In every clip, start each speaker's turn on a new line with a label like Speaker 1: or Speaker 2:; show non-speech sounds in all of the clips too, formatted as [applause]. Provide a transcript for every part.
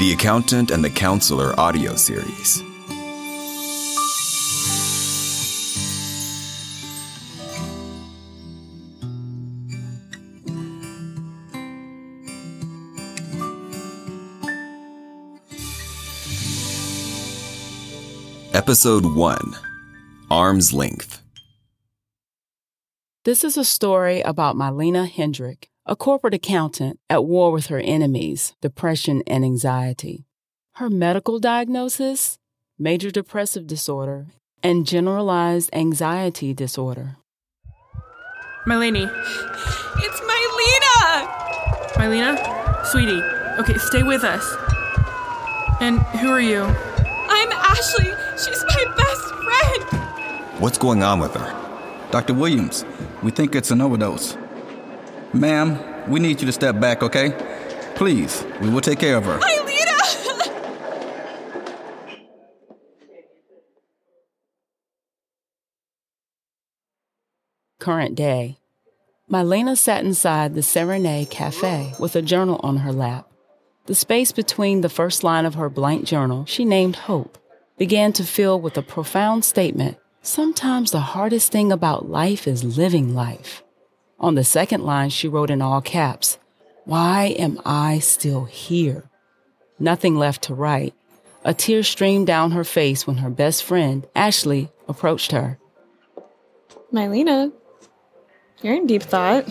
Speaker 1: The Accountant and the Counselor audio series. Episode 1 Arm's Length.
Speaker 2: This is a story about Mylena Hendrick, a corporate accountant at war with her enemies, depression and anxiety. Her medical diagnosis? Major depressive disorder and generalized anxiety disorder.
Speaker 3: Mylene.
Speaker 4: It's Mylena!
Speaker 3: Mylena? Sweetie. Okay, stay with us. And who are you?
Speaker 4: I'm Ashley. She's my best friend.
Speaker 1: What's going on with her?
Speaker 5: Dr. Williams, we think it's an overdose. Ma'am, we need you to step back, okay? Please, we will take care of her.
Speaker 4: Mylena! [laughs]
Speaker 2: Current day. Mylena sat inside the Serenade Cafe with a journal on her lap. The space between the first line of her blank journal, she named Hope, began to fill with a profound statement Sometimes the hardest thing about life is living life. On the second line, she wrote in all caps, Why am I still here? Nothing left to write. A tear streamed down her face when her best friend, Ashley, approached her.
Speaker 4: Mylena, you're in deep thought.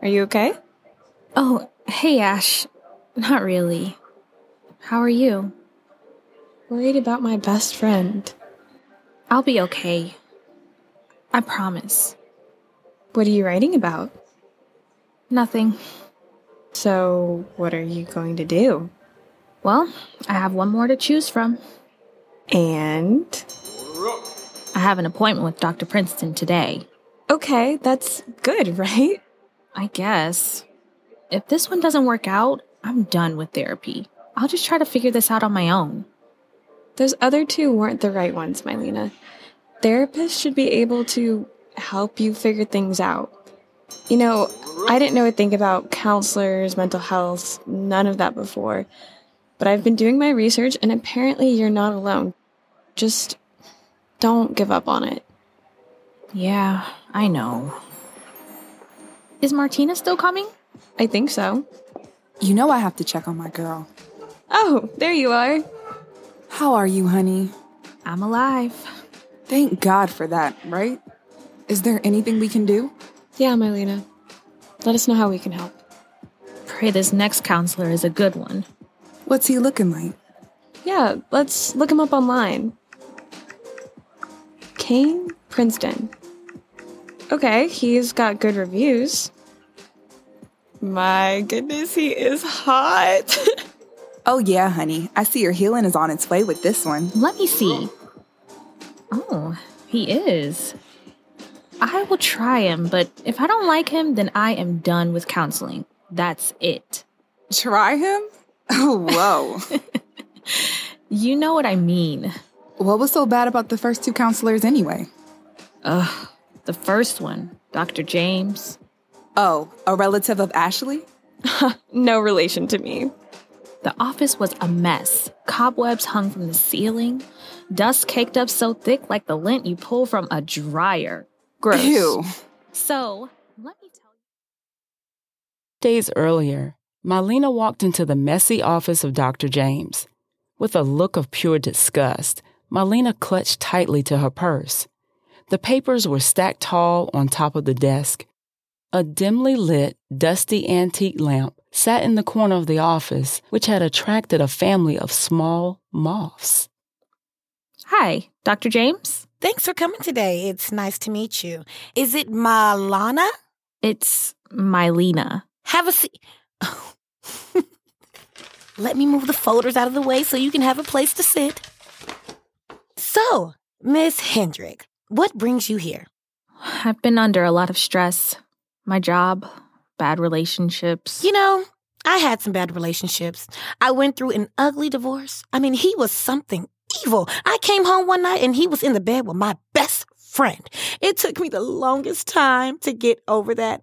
Speaker 4: Are you okay?
Speaker 6: Oh, hey, Ash. Not really. How are you?
Speaker 4: Worried about my best friend.
Speaker 6: I'll be okay. I promise.
Speaker 4: What are you writing about?
Speaker 6: Nothing.
Speaker 4: So, what are you going to do?
Speaker 6: Well, I have one more to choose from.
Speaker 4: And?
Speaker 6: I have an appointment with Dr. Princeton today.
Speaker 4: Okay, that's good, [laughs] right?
Speaker 6: I guess. If this one doesn't work out, I'm done with therapy. I'll just try to figure this out on my own.
Speaker 4: Those other two weren't the right ones, Mylena. Therapists should be able to help you figure things out. You know, I didn't know a thing about counselors, mental health, none of that before. But I've been doing my research, and apparently you're not alone. Just don't give up on it.
Speaker 6: Yeah, I know. Is Martina still coming?
Speaker 4: I think so.
Speaker 7: You know I have to check on my girl.
Speaker 4: Oh, there you are.
Speaker 7: How are you, honey?
Speaker 6: I'm alive.
Speaker 7: Thank God for that, right? Is there anything we can do?
Speaker 4: Yeah, Mylena. Let us know how we can help.
Speaker 6: Pray this next counselor is a good one.
Speaker 7: What's he looking like?
Speaker 4: Yeah, let's look him up online. Kane Princeton. Okay, he's got good reviews. My goodness, he is hot. [laughs]
Speaker 7: Oh, yeah, honey. I see your healing is on its way with this one.
Speaker 6: Let me see. Oh, he is. I will try him, but if I don't like him, then I am done with counseling. That's it.
Speaker 7: Try him? Oh, [laughs] whoa. [laughs]
Speaker 6: You know what I mean.
Speaker 7: what was so bad about the first two counselors anyway?
Speaker 6: Ugh, the first one, Dr. James.
Speaker 7: Oh, a relative of Ashley? [laughs]
Speaker 4: no relation to me.
Speaker 6: The office was a mess. Cobwebs hung from the ceiling, dust caked up so thick like the lint you pull from a dryer. Gross.
Speaker 7: Ew.
Speaker 6: So, let me tell you.
Speaker 2: Days earlier, Mylena walked into the messy office of Dr. James. With a look of pure disgust, Mylena clutched tightly to her purse. The papers were stacked tall on top of the desk. A dimly lit, dusty antique lamp sat in the corner of the office, which had attracted a family of small moths.
Speaker 6: Hi, Dr. James.
Speaker 8: Thanks for coming today. It's nice to meet you. Is it Malana?
Speaker 6: It's Mylena.
Speaker 8: Have a seat. [laughs] Let me move the folders out of the way so you can have a place to sit. So, Miss Hendrick, what brings you here?
Speaker 6: I've been under a lot of stress. My job, bad relationships.
Speaker 8: You know, I had some bad relationships. I went through an ugly divorce. I mean, he was something evil. I came home one night and he was in the bed with my best friend. It took me the longest time to get over that.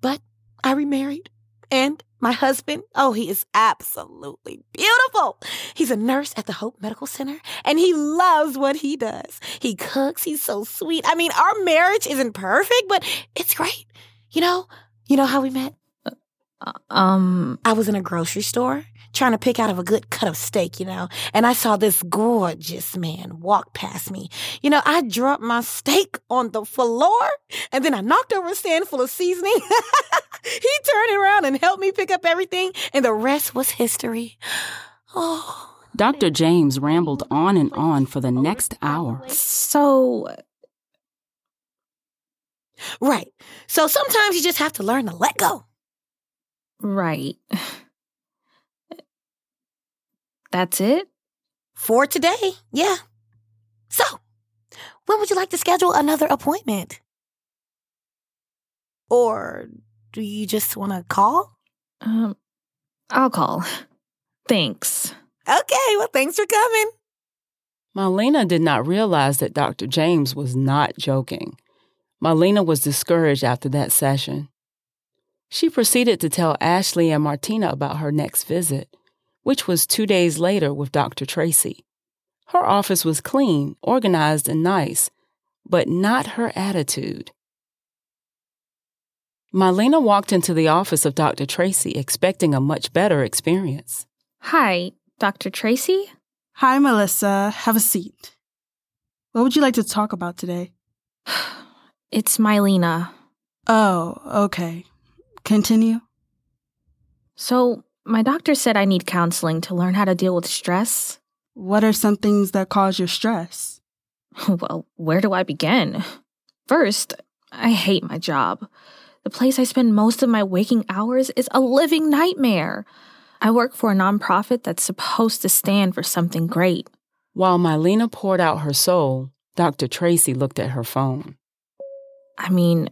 Speaker 8: But I remarried and
Speaker 9: My husband, oh, he is absolutely beautiful. He's a nurse at the Hope Medical Center and he loves what he does. He cooks, he's so sweet. I mean, our marriage isn't perfect, but it's great. You know, you know how we met?
Speaker 6: Um,
Speaker 9: I was in a grocery store trying to pick out of a good cut of steak, you know, and I saw this gorgeous man walk past me. You know, I dropped my steak on the floor and then I knocked over a stand full of seasoning. [laughs] he turned around and helped me pick up everything, and the rest was history. [sighs] Oh.
Speaker 2: Dr. James rambled on and on for the next hour.
Speaker 6: so
Speaker 9: Right. So sometimes you just have to learn to let go.
Speaker 6: right. [laughs] That's it?
Speaker 9: For today, yeah. So, when would you like to schedule another appointment? Or do you just want to call?
Speaker 6: Um, I'll call. [laughs] Thanks.
Speaker 9: Okay, well, thanks for coming.
Speaker 2: Mylena did not realize that Dr. James was not joking. Mylena was discouraged after that session. She proceeded to tell Ashley and Martina about her next visit, which was two days later with Dr. Tracy. Her office was clean, organized, and nice, but not her attitude. Mylena walked into the office of Dr. Tracy expecting a much better experience.
Speaker 6: Hi, Dr. Tracy?
Speaker 3: Hi, Melissa. Have a seat. What would you like to talk about today? [sighs]
Speaker 6: It's Mylena.
Speaker 3: Oh, okay. Continue.
Speaker 6: So, my doctor said I need counseling to learn how to deal with stress.
Speaker 3: What are some things that cause your stress? [laughs]
Speaker 6: Well, where do I begin? First, I hate my job. The place I spend most of my waking hours is a living nightmare. I work for a nonprofit that's supposed to stand for something great.
Speaker 2: While Mylena poured out her soul, Dr. Tracy looked at her phone.
Speaker 6: I mean,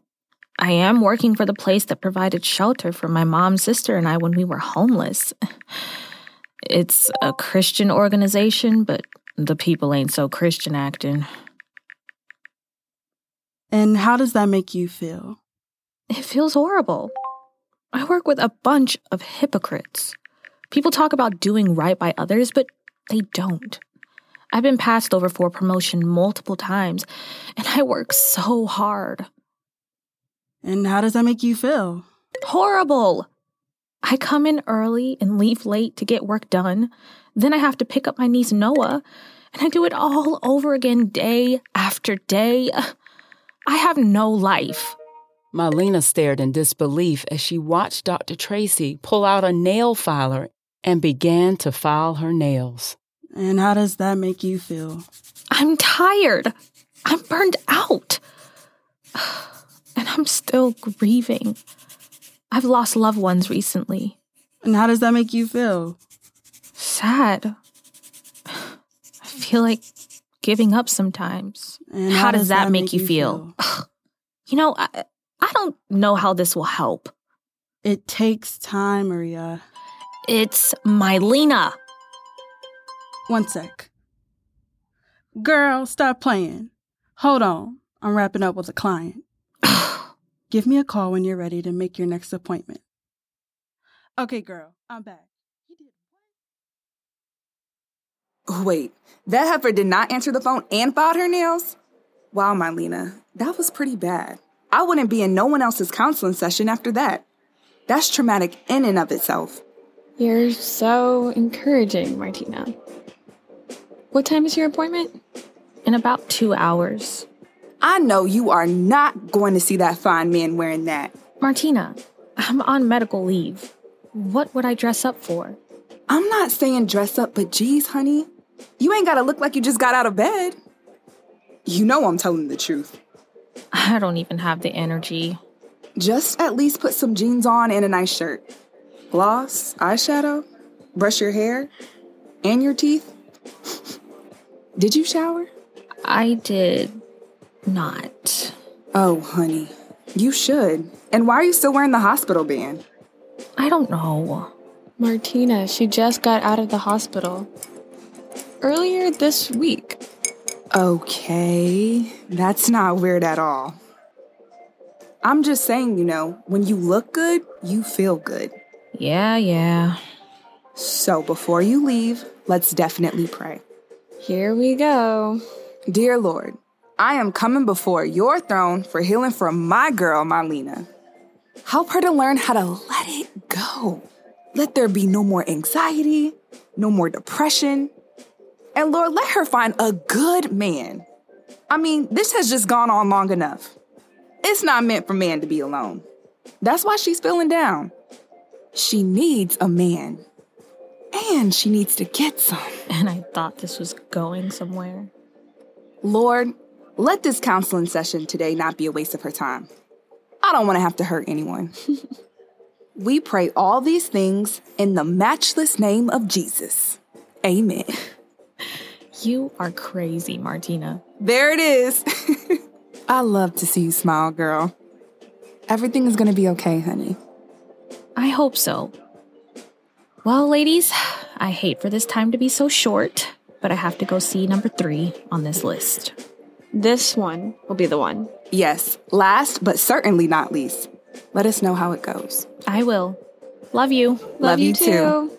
Speaker 6: I am working for the place that provided shelter for my mom, sister, and I when we were homeless. [laughs] It's a Christian organization, but the people ain't so Christian acting.
Speaker 3: And how does that make you feel?
Speaker 6: It feels horrible. I work with a bunch of hypocrites. People talk about doing right by others, but they don't. I've been passed over for a promotion multiple times, and I work so hard.
Speaker 3: And how does that make you feel?
Speaker 6: Horrible. I come in early and leave late to get work done. Then I have to pick up my niece Noah, and I do it all over again day after day. [sighs] I have no life.
Speaker 2: Mylena stared in disbelief as she watched Dr. Tracy pull out a nail filer and began to file her nails.
Speaker 3: And how does that make you feel?
Speaker 6: I'm tired. I'm burned out. [sighs] And I'm still grieving. I've lost loved ones recently.
Speaker 3: And how does that make you feel?
Speaker 6: Sad. [sighs] I feel like giving up sometimes.
Speaker 3: And
Speaker 6: how, does, that, make, you feel? [sighs] You know, I, I don't know how this will help.
Speaker 3: It takes time, Maria.
Speaker 6: It's Mylena.
Speaker 3: One sec. Girl, stop playing. Hold on. I'm wrapping up with a client. Give me a call when you're ready to make your next appointment. Okay, girl, I'm back.
Speaker 7: Wait, that heifer did not answer the phone and filed her nails? Wow, Mylena, that was pretty bad. I wouldn't be in no one else's counseling session after that. That's traumatic in and of itself.
Speaker 4: You're so encouraging, Martina. What time is your appointment?
Speaker 6: In about two hours.
Speaker 7: I know you are not going to see that fine man wearing that.
Speaker 6: Martina, I'm on medical leave. What would I dress up for?
Speaker 7: I'm not saying dress up, but geez, honey, you ain't gotta look like you just got out of bed. You know I'm telling the truth.
Speaker 6: I don't even have the energy.
Speaker 7: Just at least put some jeans on and a nice shirt. Gloss, eyeshadow, brush your hair, and your teeth. [laughs] Did you shower?
Speaker 6: I did not.
Speaker 7: Oh, honey, you should. And why are you still wearing the hospital band?
Speaker 6: I don't know.
Speaker 4: Martina, she just got out of the hospital. Earlier this week.
Speaker 7: Okay, that's not weird at all. I'm just saying, you know, when you look good, you feel good.
Speaker 6: Yeah, yeah.
Speaker 7: So before you leave, let's definitely pray.
Speaker 4: Here we go.
Speaker 7: Dear Lord, I am coming before your throne for healing for my girl, Mylena. Help her to learn how to let it go. Let there be no more anxiety, no more depression. And Lord, let her find a good man. I mean, this has just gone on long enough. It's not meant for man to be alone. That's why she's feeling down. She needs a man. And she needs to get some.
Speaker 6: And I thought this was going somewhere.
Speaker 7: Lord, let this counseling session today not be a waste of her time. I don't want to have to hurt anyone. [laughs] we pray all these things in the matchless name of Jesus. Amen. [laughs]
Speaker 6: You are crazy, Martina.
Speaker 7: There it is. [laughs] I love to see you smile, girl. Everything is going to be okay, honey.
Speaker 6: I hope so. Well, ladies, I hate for this time to be so short, but I have to go see number three on this list.
Speaker 4: This one will be the one.
Speaker 7: Yes, last but certainly not least. Let us know how it goes.
Speaker 6: I will. Love you.
Speaker 7: Love, Love you, you too.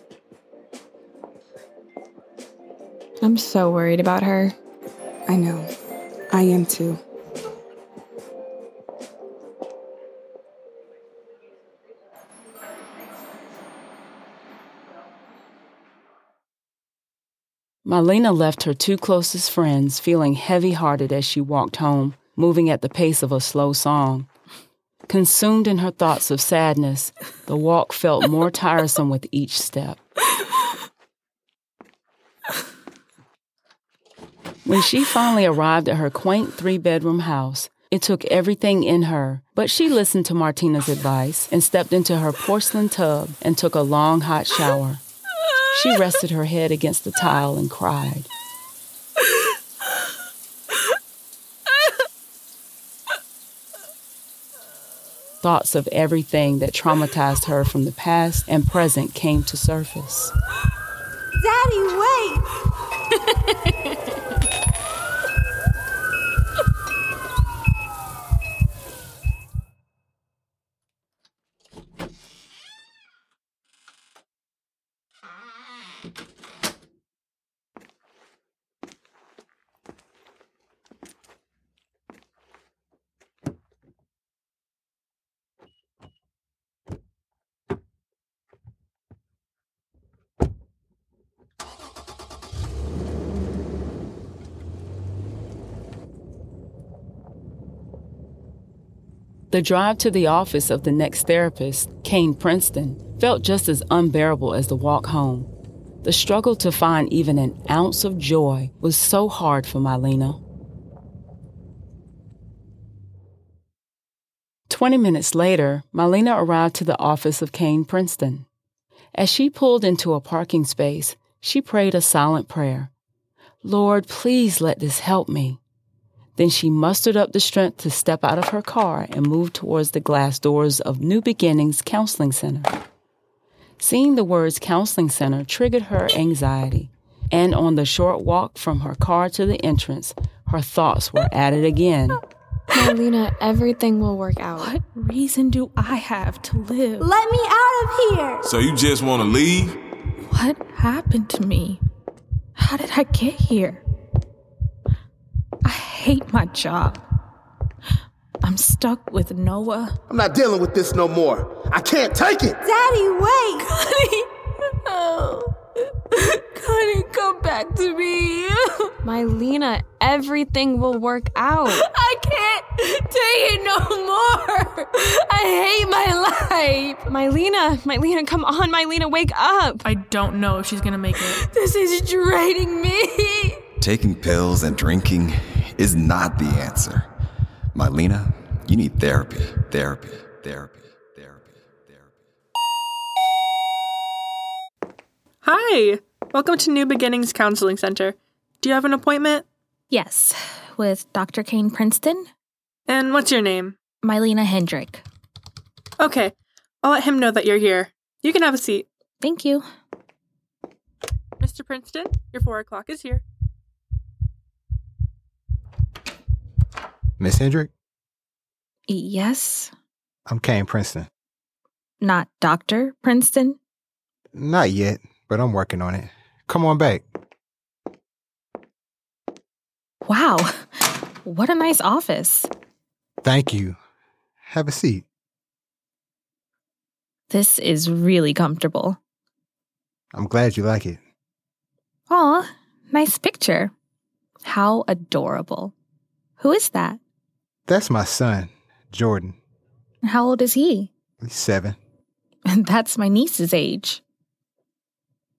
Speaker 4: I'm so worried about her.
Speaker 7: I know. I am too.
Speaker 2: Mylena left her two closest friends feeling heavy hearted as she walked home, moving at the pace of a slow song. Consumed in her thoughts of sadness, the walk felt more tiresome with each step. When she finally arrived at her quaint three bedroom house, it took everything in her, but she listened to Martina's advice and stepped into her porcelain tub and took a long hot shower. She rested her head against the tile and cried. Thoughts of everything that traumatized her from the past and present came to surface.
Speaker 10: Daddy, wait! [laughs]
Speaker 2: The drive to the office of the next therapist, Kane Princeton, felt just as unbearable as the walk home. The struggle to find even an ounce of joy was so hard for Mylena. Twenty minutes later, Mylena arrived to the office of Kane Princeton. As she pulled into a parking space, she prayed a silent prayer Lord, please let this help me. Then she mustered up the strength to step out of her car and move towards the glass doors of New Beginnings Counseling Center. Seeing the words Counseling Center triggered her anxiety, and on the short walk from her car to the entrance, her thoughts were at it again.
Speaker 4: Mylena, everything will work out.
Speaker 6: What reason do I have to live?
Speaker 10: Let me out of here!
Speaker 11: So you just want to leave?
Speaker 6: What happened to me? How did I get here? Hate my job. I'm stuck with Noah.
Speaker 12: I'm not dealing with this no more. I can't take it.
Speaker 10: Daddy, wait. [laughs]
Speaker 13: Connie. Oh. Connie, come back to me. [laughs]
Speaker 4: Mylena, everything will work out. [laughs]
Speaker 13: I can't take it no more. I hate my life.
Speaker 4: Mylena, Mylena, come on, Mylena, wake up.
Speaker 6: I don't know if she's gonna make it.
Speaker 13: This is draining me.
Speaker 1: Taking pills and drinking is not the answer. Mylena, you need therapy, therapy, therapy, therapy, therapy.
Speaker 14: Hi, welcome to New Beginnings Counseling Center. Do you have an appointment?
Speaker 6: Yes, with Dr. Kane Princeton.
Speaker 14: And what's your name?
Speaker 6: Mylena Hendrick.
Speaker 14: Okay, I'll let him know that you're here. You can have a seat.
Speaker 6: Thank you.
Speaker 14: Mr. Princeton, your four o'clock is here.
Speaker 15: Miss Hendrick?
Speaker 6: Yes.
Speaker 15: I'm Kane Princeton.
Speaker 6: not Dr. Princeton?
Speaker 11: Not yet, but I'm working on it. Come on back.
Speaker 6: Wow, [laughs] what a nice office.
Speaker 11: Thank you. Have a seat.
Speaker 6: This is really comfortable.
Speaker 11: I'm glad you like it.
Speaker 6: Aw, nice picture. How adorable. Who is that?
Speaker 11: That's my son, Jordan.
Speaker 6: How old is he?
Speaker 11: He's seven. [laughs]
Speaker 6: That's my niece's age.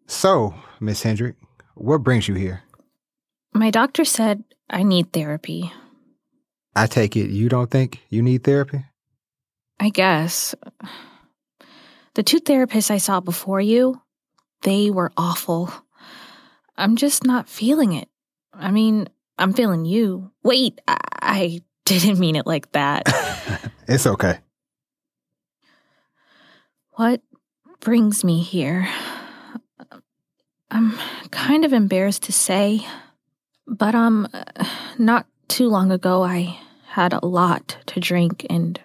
Speaker 11: So, Miss Hendrick, what brings you here?
Speaker 6: My doctor said I need therapy.
Speaker 11: I take it you don't think you need therapy?
Speaker 6: I guess. The two therapists I saw before you, they were awful. I'm just not feeling it. I mean, I'm feeling you. Wait, I, I [laughs] didn't mean it like that. [laughs]
Speaker 11: it's okay.
Speaker 6: What brings me here? I'm kind of embarrassed to say, but um not too long ago I had a lot to drink and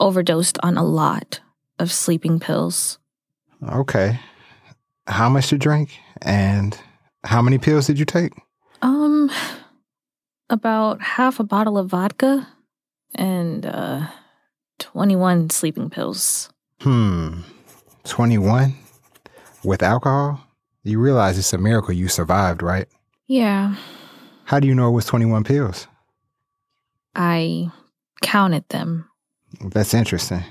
Speaker 6: overdosed on a lot of sleeping pills.
Speaker 11: Okay. How much to drink and how many pills did you take?
Speaker 6: Um about half a bottle of vodka and uh 21 sleeping pills.
Speaker 11: Hmm. 21? With alcohol? You realize it's a miracle you survived, right?
Speaker 6: Yeah,
Speaker 11: How do you know it was 21 pills?
Speaker 6: I counted them.
Speaker 11: That's interesting.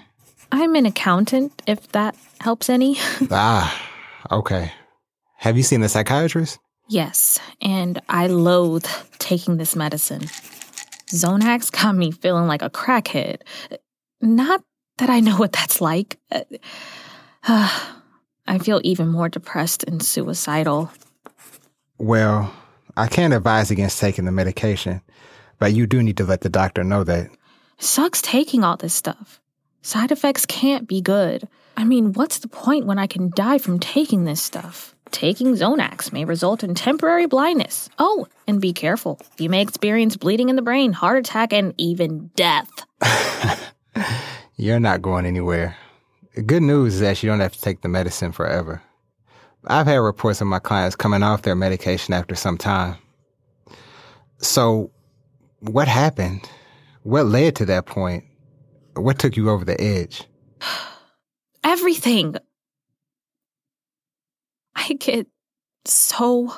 Speaker 6: I'm an accountant, if that helps any. [laughs]
Speaker 11: ah, okay. Have you seen the psychiatrist?
Speaker 6: Yes, and I loathe taking this medicine. Xanax got me feeling like a crackhead. Not that I know what that's like. Uh, [sighs] I feel even more depressed and suicidal.
Speaker 11: Well, I can't advise against taking the medication, but you do need to let the doctor know that.
Speaker 6: Sucks taking all this stuff. Side effects can't be good. I mean, what's the point when I can die from taking this stuff? Taking Xanax may result in temporary blindness. Oh, and be careful. You may experience bleeding in the brain, heart attack, and even death. [laughs]
Speaker 11: You're not going anywhere. The good news is that you don't have to take the medicine forever. I've had reports of my clients coming off their medication after some time. So, what happened? What led to that point? What took you over the edge? [sighs]
Speaker 6: Everything. I get so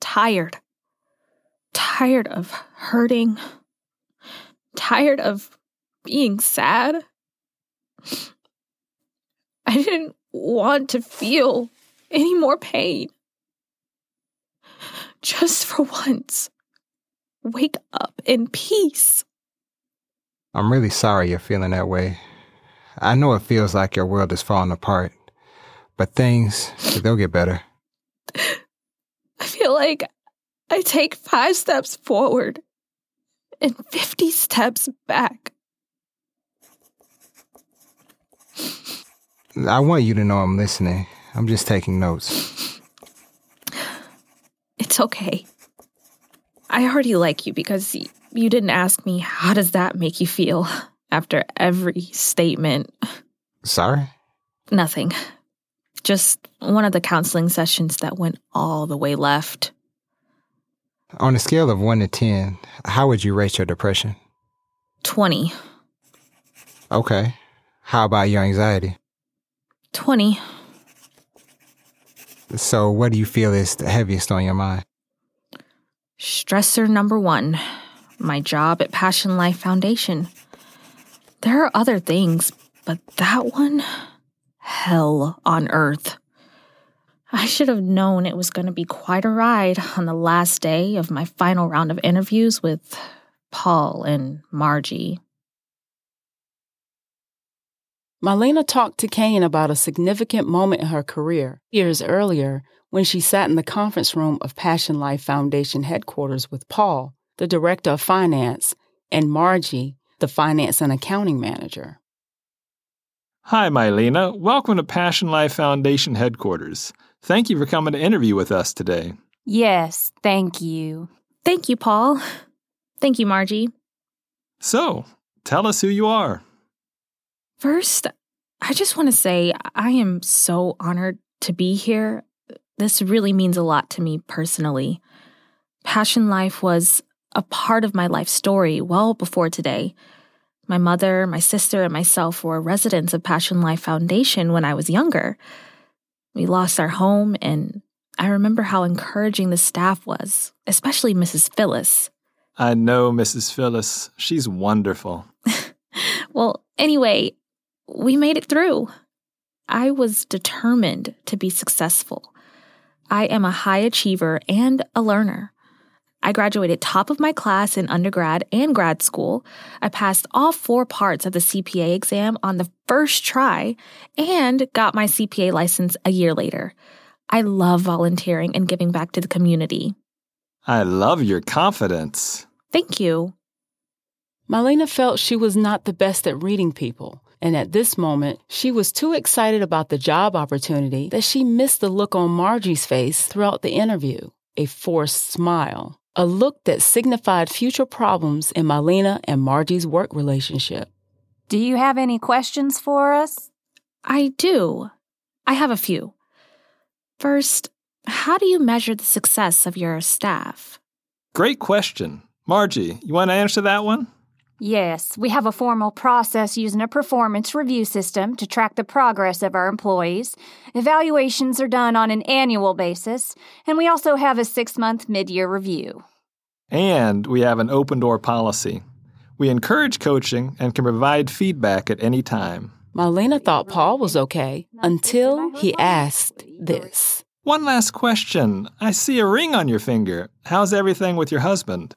Speaker 6: tired. Tired of hurting. Tired of being sad. I didn't want to feel any more pain. Just for once, wake up in peace.
Speaker 11: I'm really sorry you're feeling that way. I know it feels like your world is falling apart, but things, they'll get better. [laughs]
Speaker 6: I feel like I take five steps forward and 50 steps back.
Speaker 11: I want you to know I'm listening. I'm just taking notes. [sighs]
Speaker 6: It's okay. I already like you because you didn't ask me how does that make you feel [laughs] after every statement. [sighs]
Speaker 11: Sorry?
Speaker 6: Nothing. Just one of the counseling sessions that went all the way left.
Speaker 11: On a scale of 1 to 10, how would you rate your depression?
Speaker 6: 20.
Speaker 11: Okay. How about your anxiety?
Speaker 6: 20.
Speaker 11: So, what do you feel is the heaviest on your mind?
Speaker 6: Stressor number one my job at Passion Life Foundation. There are other things, but that one, hell on earth. I should have known it was going to be quite a ride on the last day of my final round of interviews with Paul and Margie.
Speaker 2: Mylena talked to Kane about a significant moment in her career years earlier when she sat in the conference room of Passion Life Foundation headquarters with Paul, the director of finance, and Margie, the finance and accounting manager.
Speaker 15: Hi, Mylena. Welcome to Passion Life Foundation headquarters. Thank you for coming to interview with us today.
Speaker 13: Yes, thank you.
Speaker 6: Thank you, Paul. Thank you, Margie.
Speaker 15: So, tell us who you are.
Speaker 6: First, I just want to say I am so honored to be here. This really means a lot to me personally. Passion Life was a part of my life story well before today. My mother, my sister, and myself were residents of Passion Life Foundation when I was younger. We lost our home, and I remember how encouraging the staff was, especially Mrs. Phyllis.
Speaker 15: I know Mrs. Phyllis. She's wonderful. [laughs] [laughs]
Speaker 6: Well, anyway, we made it through. I was determined to be successful. I am a high achiever and a learner. I graduated top of my class in undergrad and grad school. I passed all four parts of the CPA exam on the first try and got my CPA license a year later. I love volunteering and giving back to the community.
Speaker 15: I love your confidence.
Speaker 6: Thank you.
Speaker 2: Mylena felt she was not the best at reading people, and at this moment, she was too excited about the job opportunity that she missed the look on Margie's face throughout the interview a forced smile, a look that signified future problems in Mylena and Margie's work relationship.
Speaker 16: Do you have any questions for us?
Speaker 6: I do. I have a few. First, how do you measure the success of your staff?
Speaker 15: Great question. Margie, you want to answer that one?
Speaker 16: Yes, we have a formal process using a performance review system to track the progress of our employees. Evaluations are done on an annual basis, and we also have a six month mid year review.
Speaker 15: And we have an open door policy. We encourage coaching and can provide feedback at any time.
Speaker 2: Mylena thought Paul was okay until he asked this.
Speaker 15: One last question. I see a ring on your finger. How's everything with your husband?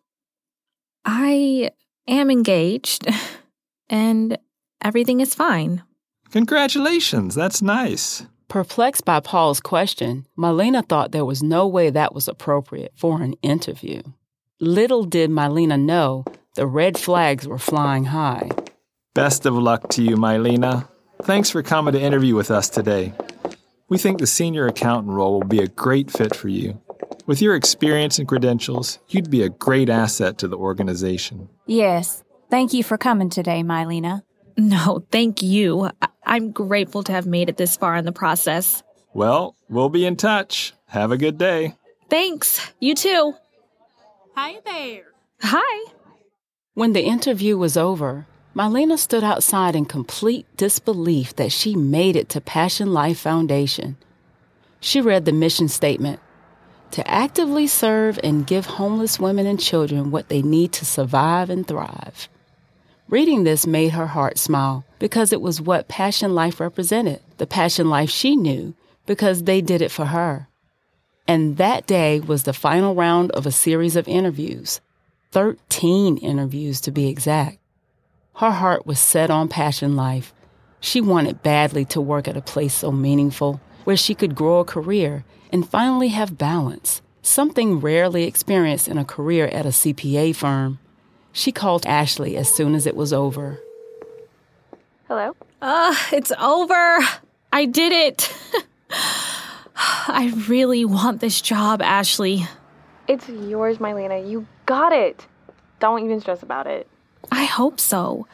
Speaker 6: I am engaged, [laughs] and everything is fine.
Speaker 15: Congratulations, that's nice.
Speaker 2: Perplexed by Paul's question, Mylena thought there was no way that was appropriate for an interview. Little did Mylena know the red flags were flying high.
Speaker 15: Best of luck to you, Mylena. Thanks for coming to interview with us today. We think the senior accountant role will be a great fit for you. With your experience and credentials, you'd be a great asset to the organization.
Speaker 16: Yes, thank you for coming today, Mylena.
Speaker 6: No, thank you. I- I'm grateful to have made it this far in the process.
Speaker 15: Well, we'll be in touch. Have a good day.
Speaker 6: Thanks. You too.
Speaker 3: Hi there.
Speaker 6: Hi.
Speaker 2: When the interview was over, Mylena stood outside in complete disbelief that she made it to Passion Life Foundation. She read the mission statement to actively serve and give homeless women and children what they need to survive and thrive. Reading this made her heart smile because it was what Passion Life represented, the passion life she knew because they did it for her. And that day was the final round of a series of interviews 13 interviews to be exact. Her heart was set on Passion Life. She wanted badly to work at a place so meaningful where she could grow a career and finally have balance, something rarely experienced in a career at a CPA firm. She called Ashley as soon as it was over.
Speaker 4: Hello?
Speaker 6: Uh, it's over. I did it. [sighs] I really want this job, Ashley.
Speaker 4: It's yours, Mylena. You got it. Don't even stress about it.
Speaker 6: I hope so.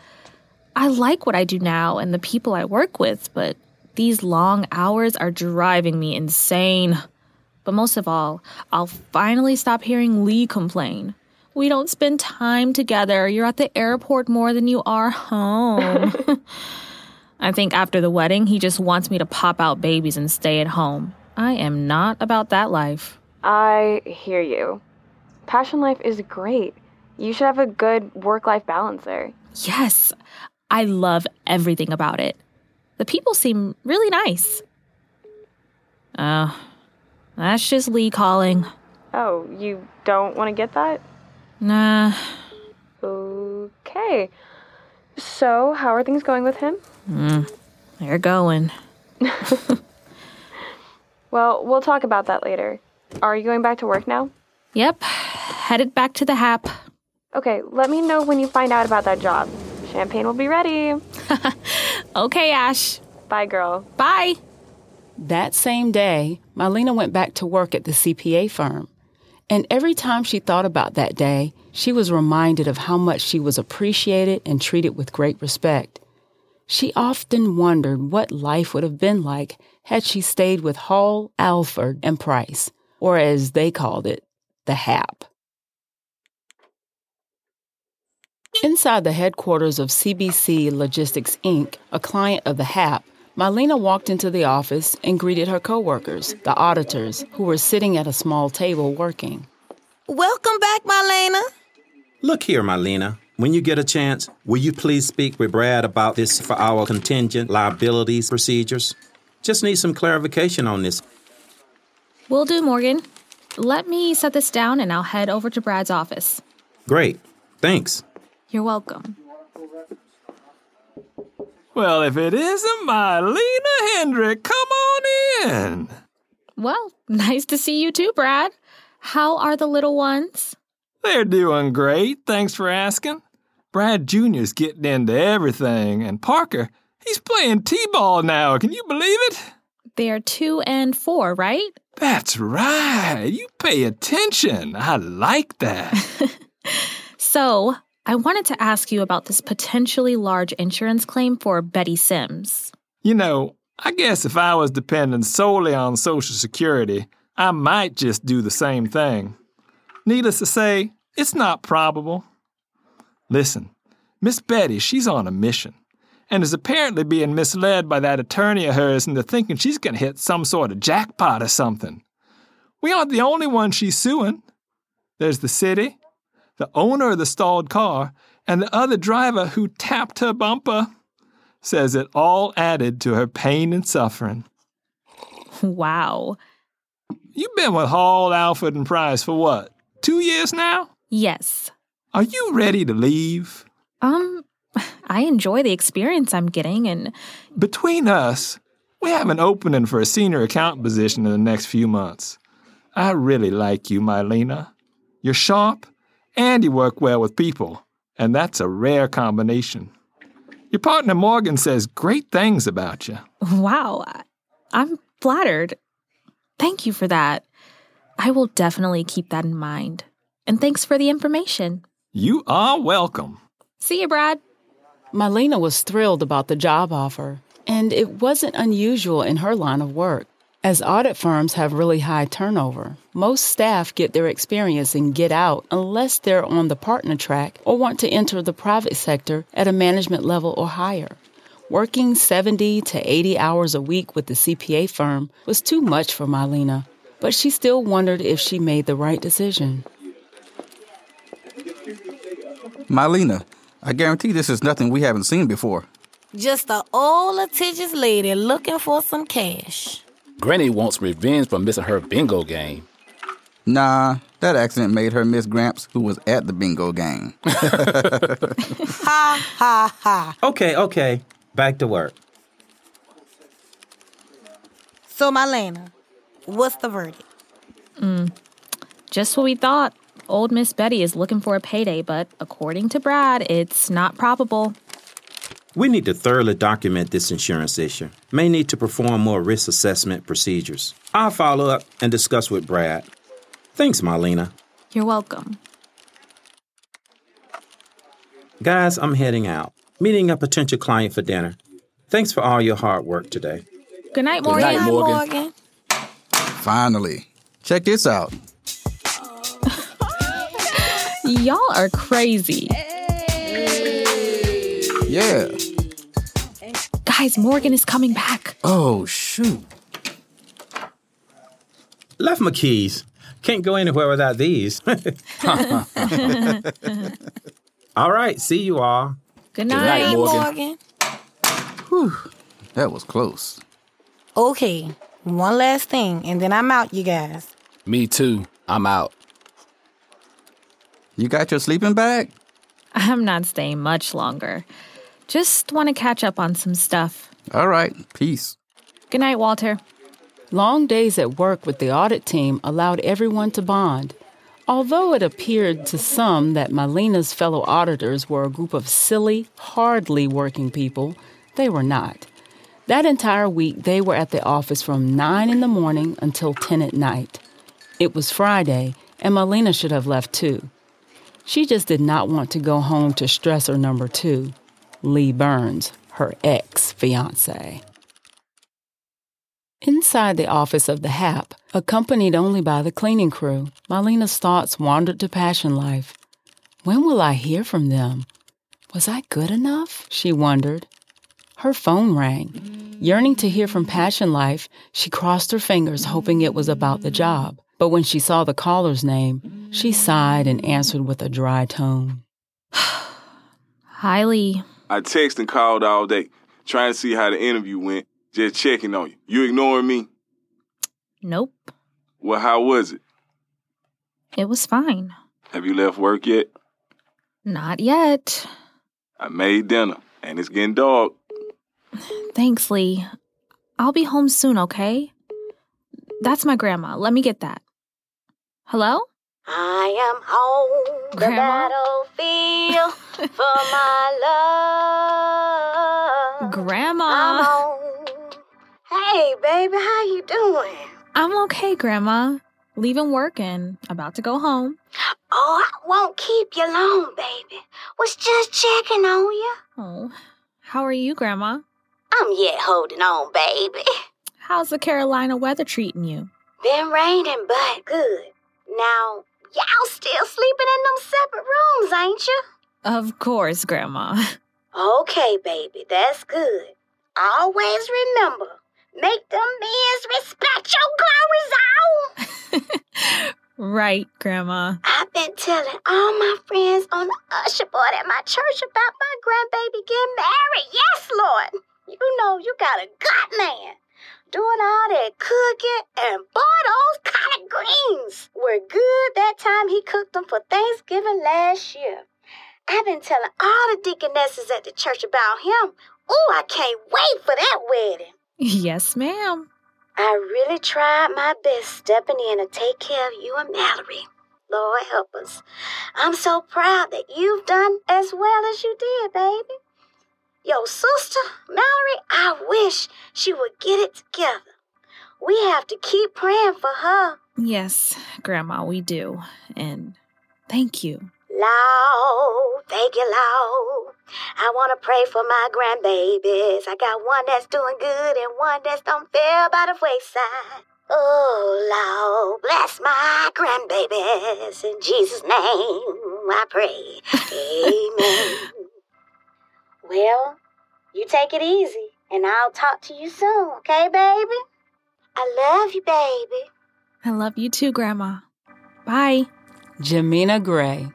Speaker 6: I like what I do now and the people I work with, but these long hours are driving me insane. But most of all, I'll finally stop hearing Lee complain. We don't spend time together. You're at the airport more than you are home. [laughs] I think after the wedding, he just wants me to pop out babies and stay at home. I am not about that life.
Speaker 4: I hear you. Passion life is great. You should have a good work life balance there.
Speaker 6: Yes, I love everything about it. The people seem really nice. Oh, that's just Lee calling.
Speaker 4: Oh, you don't want to get that?
Speaker 6: Nah.
Speaker 4: Okay. So, how are things going with him?
Speaker 6: Mm, they're going. [laughs]
Speaker 4: Well, we'll talk about that later. Are you going back to work now?
Speaker 6: Yep, headed back to the HAP.
Speaker 4: Okay, let me know when you find out about that job. Champagne will be ready. [laughs]
Speaker 6: Okay, Ash.
Speaker 4: Bye, girl.
Speaker 6: Bye.
Speaker 2: That same day, Mylena went back to work at the CPA firm. And every time she thought about that day, she was reminded of how much she was appreciated and treated with great respect. She often wondered what life would have been like had she stayed with Hall, Alford, and Price, or as they called it, the HAP. Inside the headquarters of CBC Logistics Inc., a client of the HAP, Mylena walked into the office and greeted her coworkers, the auditors, who were sitting at a small table working.
Speaker 8: Welcome back, Mylena.
Speaker 17: Look here, Mylena. When you get a chance, will you please speak with Brad about this for our contingent liabilities procedures? Just need some clarification on this.
Speaker 6: Will do, Morgan. Let me set this down and I'll head over to Brad's office.
Speaker 17: Great. Thanks.
Speaker 6: You're welcome.
Speaker 15: Well, if it isn't Mylena Hendrick, come on in.
Speaker 6: Well, [laughs] nice to see you too, Brad. How are the little ones?
Speaker 15: They're doing great, thanks for asking. Brad Jr.'s getting into everything, and Parker, he's playing T ball now. Can you believe it?
Speaker 6: They're two and four, right?
Speaker 15: That's right. You pay attention. I like that. [laughs]
Speaker 6: so, I wanted to ask you about this potentially large insurance claim for Betty Sims.
Speaker 15: You know, I guess if I was dependent solely on Social Security, I might just do the same thing. Needless to say, it's not probable. Listen, Miss Betty, she's on a mission and is apparently being misled by that attorney of hers into thinking she's going to hit some sort of jackpot or something. We aren't the only one she's suing. There's the city, the owner of the stalled car, and the other driver who tapped her bumper. Says it all added to her pain and suffering.
Speaker 6: Wow.
Speaker 15: You've been with Hall, Alford, and Price for what, two years now?
Speaker 6: Yes.
Speaker 15: Are you ready to leave?
Speaker 6: Um, I enjoy the experience I'm getting, and.
Speaker 15: Between us, we have an opening for a senior account position in the next few months. I really like you, Mylena. You're sharp, and you work well with people, and that's a rare combination. Your partner Morgan says great things about you.
Speaker 6: Wow, I'm flattered. Thank you for that. I will definitely keep that in mind. And thanks for the information.
Speaker 15: You are welcome.
Speaker 6: See you, Brad.
Speaker 2: Mylena was thrilled about the job offer, and it wasn't unusual in her line of work. As audit firms have really high turnover, most staff get their experience and get out unless they're on the partner track or want to enter the private sector at a management level or higher. Working 70 to 80 hours a week with the CPA firm was too much for Mylena, but she still wondered if she made the right decision.
Speaker 5: Mylena, I guarantee this is nothing we haven't seen before.
Speaker 8: Just a old litigious lady looking for some cash.
Speaker 9: Granny wants revenge for missing her bingo game.
Speaker 5: Nah, that accident made her miss Gramps, who was at the bingo game. [laughs]
Speaker 8: ha ha ha.
Speaker 17: Okay, okay. Back to work.
Speaker 8: So, Mylena, what's the verdict?
Speaker 6: Mm, just what we thought. Old Miss Betty is looking for a payday, but according to Brad, it's not probable.
Speaker 17: We need to thoroughly document this insurance issue. May need to perform more risk assessment procedures. I'll follow up and discuss with Brad. Thanks, Mylena.
Speaker 6: You're welcome.
Speaker 17: Guys, I'm heading out. Meeting a potential client for dinner. Thanks for all your hard work today.
Speaker 6: Good night, Morgan.
Speaker 9: Good night, Morgan.
Speaker 5: Finally. Check this out. [laughs]
Speaker 6: Y'all are crazy.
Speaker 5: Yeah.
Speaker 6: Guys, Morgan is coming back.
Speaker 5: Oh, shoot.
Speaker 17: Left my keys. Can't go anywhere without these. [laughs] all right, see you all.
Speaker 6: Good night,
Speaker 9: night, Morgan.
Speaker 8: Morgan.
Speaker 5: Whew. That was close.
Speaker 8: Okay, one last thing, and then I'm out, you guys.
Speaker 9: Me too. I'm out.
Speaker 5: You got your sleeping bag?
Speaker 6: I'm not staying much longer. Just want to catch up on some stuff.
Speaker 5: All right, peace.
Speaker 6: Good night, Walter.
Speaker 2: Long days at work with the audit team allowed everyone to bond. Although it appeared to some that Mylena's fellow auditors were a group of silly, hardly working people, they were not. That entire week, they were at the office from 9 in the morning until 10 at night. It was Friday, and Mylena should have left too. She just did not want to go home to stressor number two, Lee Burns, her ex fiance. Inside the office of the HAP, accompanied only by the cleaning crew, Mylena's thoughts wandered to Passion Life. When will I hear from them? Was I good enough? She wondered. Her phone rang. Yearning to hear from Passion Life, she crossed her fingers, hoping it was about the job. But when she saw the caller's name, she sighed and answered with a dry tone. [sighs]
Speaker 6: Hi, Lee.
Speaker 18: I texted and called all day, trying to see how the interview went, just checking on you. You ignoring me?
Speaker 6: Nope.
Speaker 18: Well, how was it?
Speaker 6: It was fine.
Speaker 18: Have you left work yet?
Speaker 6: Not yet.
Speaker 18: I made dinner, and it's getting dark.
Speaker 6: Thanks, Lee. I'll be home soon, okay? That's my grandma. Let me get that. Hello?
Speaker 8: I am home, the battlefield for my love.
Speaker 6: Grandma.
Speaker 8: Hey, baby, how you doing?
Speaker 6: I'm okay, Grandma. Leaving work and about to go home.
Speaker 8: Oh, I won't keep you long, baby. Was just checking on you.
Speaker 6: Oh, how are you, Grandma?
Speaker 8: I'm yet holding on, baby.
Speaker 6: How's the Carolina weather treating you?
Speaker 8: Been raining, but good. Now, y'all still sleeping in them separate rooms, ain't you?
Speaker 6: Of course, Grandma. [laughs]
Speaker 8: Okay, baby, that's good. Always remember, make them men's respect your glory zone.
Speaker 6: right, Grandma.
Speaker 8: I've been telling all my friends on the usher board at my church about my grandbaby getting married. Yes, Lord. You know you got a gut man. Doing all that cooking and boy, those collard greens were good that time he cooked them for Thanksgiving last year. I've been telling all the deaconesses at the church about him. Oh, I can't wait for that wedding.
Speaker 6: Yes, ma'am.
Speaker 8: I really tried my best stepping in to take care of you and Mallory. Lord help us. I'm so proud that you've done as well as you did, baby. Your sister, Mallory, I wish she would get it together. We have to keep praying for her.
Speaker 6: Yes, Grandma, we do. And thank you.
Speaker 8: Lord, thank you, Lord. I want to pray for my grandbabies. I got one that's doing good and one that's done fell by the wayside. Oh, Lord, bless my grandbabies. In Jesus' name, I pray. Amen. [laughs] well, you take it easy, and I'll talk to you soon, okay, baby? I love you, baby.
Speaker 6: I love you too, Grandma. Bye.
Speaker 2: Jamina Gray,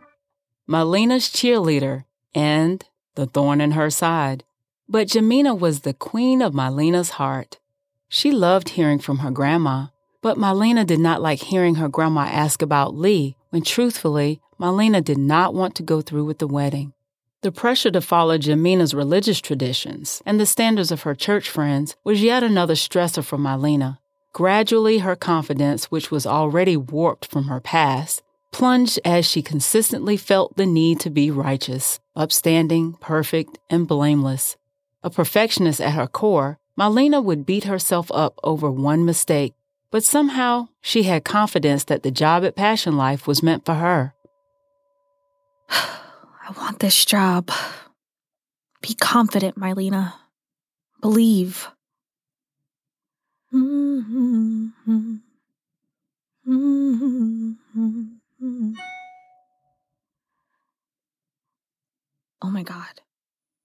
Speaker 2: Mylena's cheerleader and the thorn in her side. But Jamina was the queen of Mylena's heart. She loved hearing from her grandma, but Mylena did not like hearing her grandma ask about Lee when truthfully, Mylena did not want to go through with the wedding. The pressure to follow Jamina's religious traditions and the standards of her church friends was yet another stressor for Mylena. Gradually, her confidence, which was already warped from her past, plunged as she consistently felt the need to be righteous, upstanding, perfect, and blameless. A perfectionist at her core, Mylena would beat herself up over one mistake, but somehow she had confidence that the job at Passion Life was meant for her. [sighs]
Speaker 6: I want this job. Be confident, Mylena. Believe. Mm-hmm. Mm-hmm. Mm-hmm. Mm-hmm. Oh my god.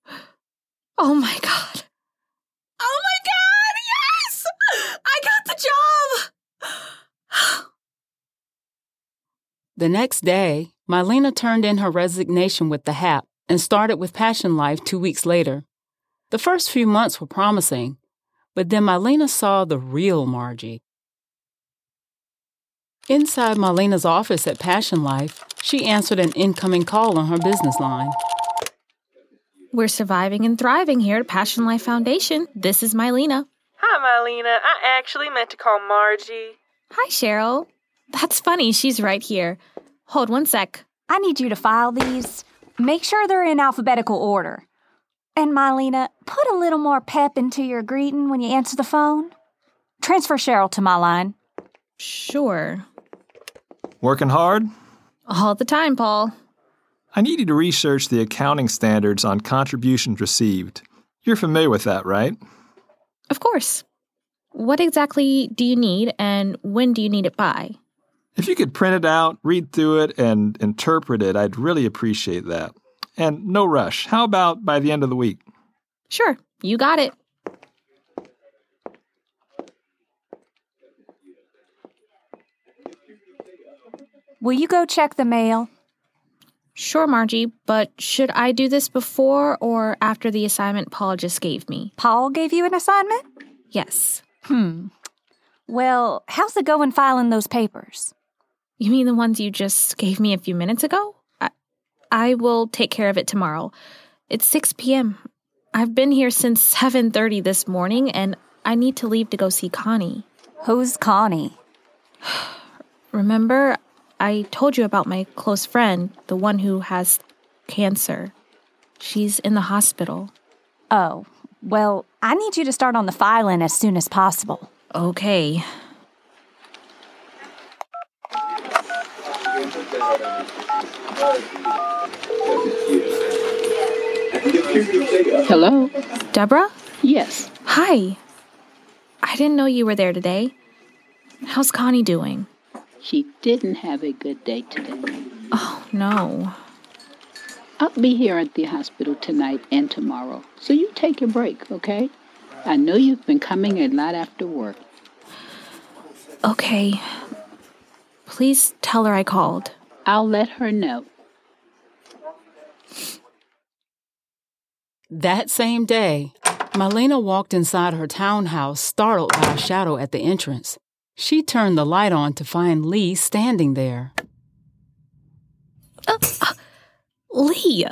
Speaker 6: [gasps] Oh my god. Oh my god, yes! I got the job! [gasps]
Speaker 2: The next day, Mylena turned in her resignation with the HAP and started with Passion Life two weeks later. The first few months were promising, but then Mylena saw the real Margie. Inside Mylena's office at Passion Life, she answered an incoming call on her business line.
Speaker 6: We're surviving and thriving here at Passion Life Foundation. This is Mylena.
Speaker 14: Hi, Mylena. I actually meant to call Margie.
Speaker 6: Hi, Cheryl. That's funny. She's right here. Hold one sec.
Speaker 16: I need you to file these. Make sure they're in alphabetical order. And Mylena, put a little more pep into your greeting when you answer the phone. Transfer Cheryl to my line.
Speaker 6: Sure.
Speaker 15: Working hard?
Speaker 6: All the time, Paul.
Speaker 15: I need you to research the accounting standards on contributions received. You're familiar with that, right?
Speaker 6: Of course. What exactly do you need and when do you need it by?
Speaker 15: If you could print it out, read through it, and interpret it, I'd really appreciate that. And no rush. How about by the end of the week?
Speaker 6: Sure, you got it.
Speaker 16: Will you go check the mail?
Speaker 6: Sure, Margie, but should I do this before or after the assignment Paul just gave me?
Speaker 16: Paul gave you an assignment?
Speaker 6: Yes.
Speaker 16: Hmm. Well, how's it going filing those papers?
Speaker 6: You mean the ones you just gave me a few minutes ago? I, I will take care of it tomorrow. It's 6 p.m. I've been here since 7:30 this morning and I need to leave to go see Connie.
Speaker 16: Who's Connie? [sighs]
Speaker 6: Remember I told you about my close friend, the one who has cancer. She's in the hospital.
Speaker 16: Oh, well, I need you to start on the filing as soon as possible.
Speaker 6: Okay.
Speaker 19: Hello?
Speaker 6: Deborah?
Speaker 19: Yes.
Speaker 6: Hi. I didn't know you were there today. How's Connie doing?
Speaker 19: She didn't have a good day today.
Speaker 6: Oh, no.
Speaker 19: I'll be here at the hospital tonight and tomorrow, so you take a break, okay? I know you've been coming a lot after work.
Speaker 6: Okay. Please tell her I called.
Speaker 19: I'll let her know.
Speaker 2: That same day, Mylena walked inside her townhouse, startled by a shadow at the entrance. She turned the light on to find Lee standing there.
Speaker 6: Uh, uh, Lee,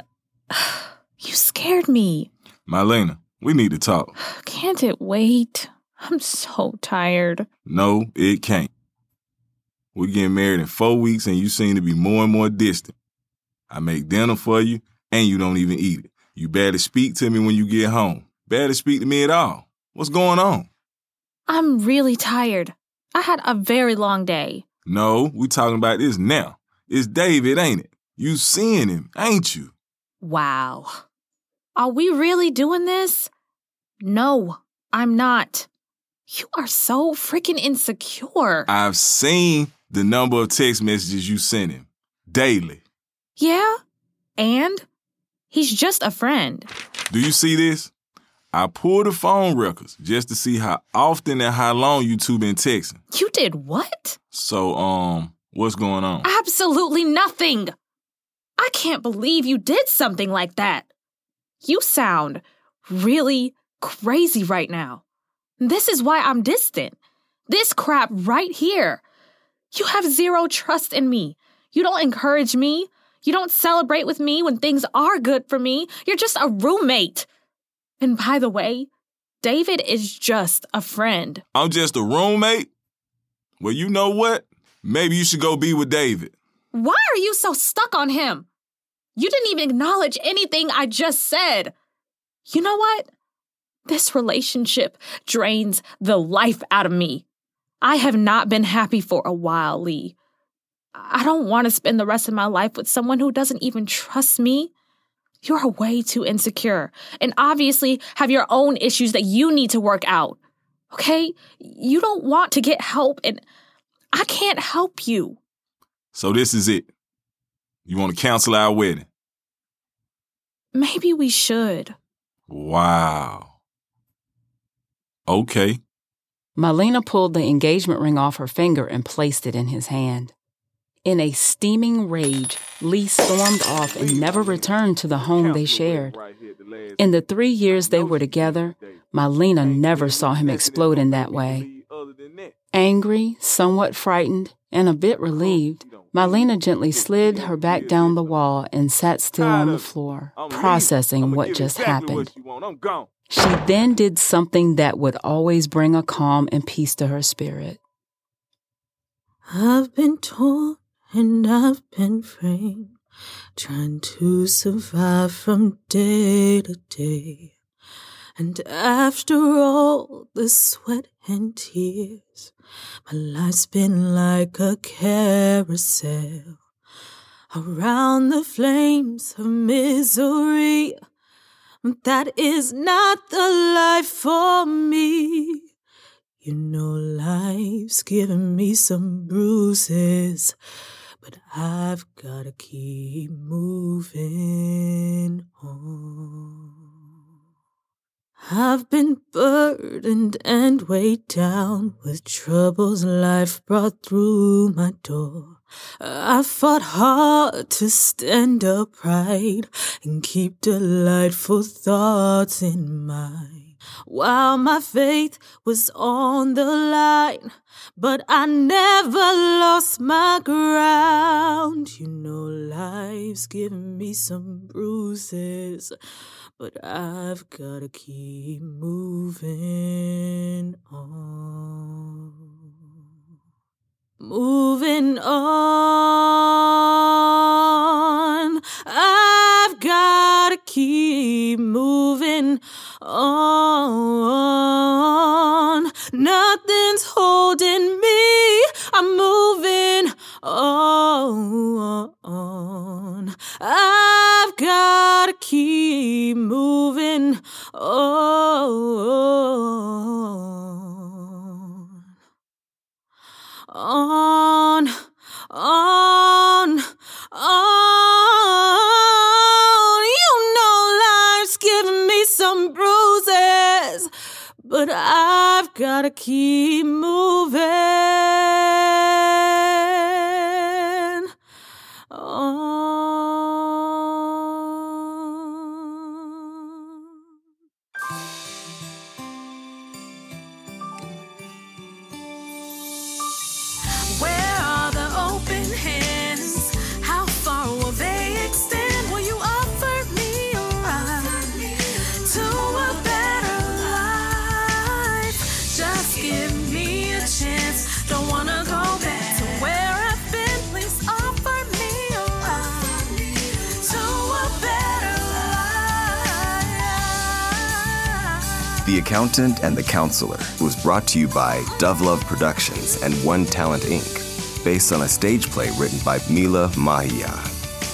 Speaker 6: you scared me.
Speaker 18: Mylena, we need to talk.
Speaker 6: Can't it wait? I'm so tired.
Speaker 18: No, it can't. We're getting married in four weeks and you seem to be more and more distant. I make dinner for you and you don't even eat it. You barely speak to me when you get home. Barely speak to me at all. What's going on?
Speaker 6: I'm really tired. I had a very long day.
Speaker 18: No, we talking about this now. It's David, ain't it? You seeing him, ain't you?
Speaker 6: Wow. Are we really doing this? No, I'm not. You are so freaking insecure.
Speaker 18: I've seen the number of text messages you send him daily.
Speaker 6: Yeah? And? He's just a friend.
Speaker 18: Do you see this? I pulled the phone records just to see how often and how long you two been texting.
Speaker 6: You did what?
Speaker 18: So, um, what's going on?
Speaker 6: Absolutely nothing. I can't believe you did something like that. You sound really crazy right now. This is why I'm distant. This crap right here. You have zero trust in me. You don't encourage me. You don't celebrate with me when things are good for me. You're just a roommate. And by the way, David is just a friend.
Speaker 18: I'm just a roommate? Well, you know what? Maybe you should go be with David.
Speaker 6: Why are you so stuck on him? You didn't even acknowledge anything I just said. You know what? This relationship drains the life out of me. I have not been happy for a while, Lee. I don't want to spend the rest of my life with someone who doesn't even trust me. You're way too insecure and obviously have your own issues that you need to work out. Okay? You don't want to get help and I can't help you.
Speaker 18: So this is it. You want to cancel our wedding?
Speaker 6: Maybe we should.
Speaker 18: Wow. Okay.
Speaker 2: Mylena pulled the engagement ring off her finger and placed it in his hand. In a steaming rage, Lee stormed off and never returned to the home they shared. In the three years they were together, Mylena never saw him explode in that way. Angry, somewhat frightened, and a bit relieved, Mylena gently slid her back down the wall and sat still on the floor, processing what just happened. She then did something that would always bring a calm and peace to her spirit.
Speaker 20: I've been torn and I've been framed, trying to survive from day to day. And after all the sweat and tears, my life's been like a carousel around the flames of misery. That is not the life for me. You know, life's given me some bruises, but I've gotta keep moving on. I've been burdened and weighed down with troubles life brought through my door. I fought hard to stand upright and keep delightful thoughts in mind while my faith was on the line. But I never lost my ground. You know, life's given me some bruises, but I've gotta keep moving on. Moving on. I've gotta keep moving on. Nothing's holding me. I'm moving on. I've gotta keep moving on. On, on, on. You know life's given me some bruises, but I've gotta keep moving.
Speaker 1: Accountant and the Counselor was brought to you by Dove Love Productions and One Talent Inc., based on a stage play written by Mila Mahia,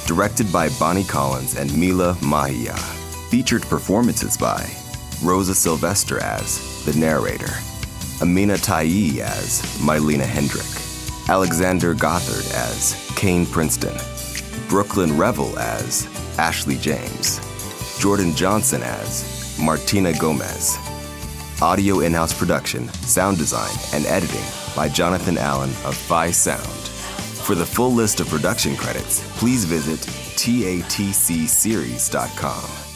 Speaker 1: directed by Bonnie Collins and Mila Mahia, featured performances by Rosa Sylvester as the narrator, Amina Tayi as Mylena Hendrick, Alexander Gothard as Kane Princeton, Brooklyn Revel as Ashley James, Jordan Johnson as Martina Gomez. Audio in house production, sound design, and editing by Jonathan Allen of Phi Sound. For the full list of production credits, please visit tatcseries.com.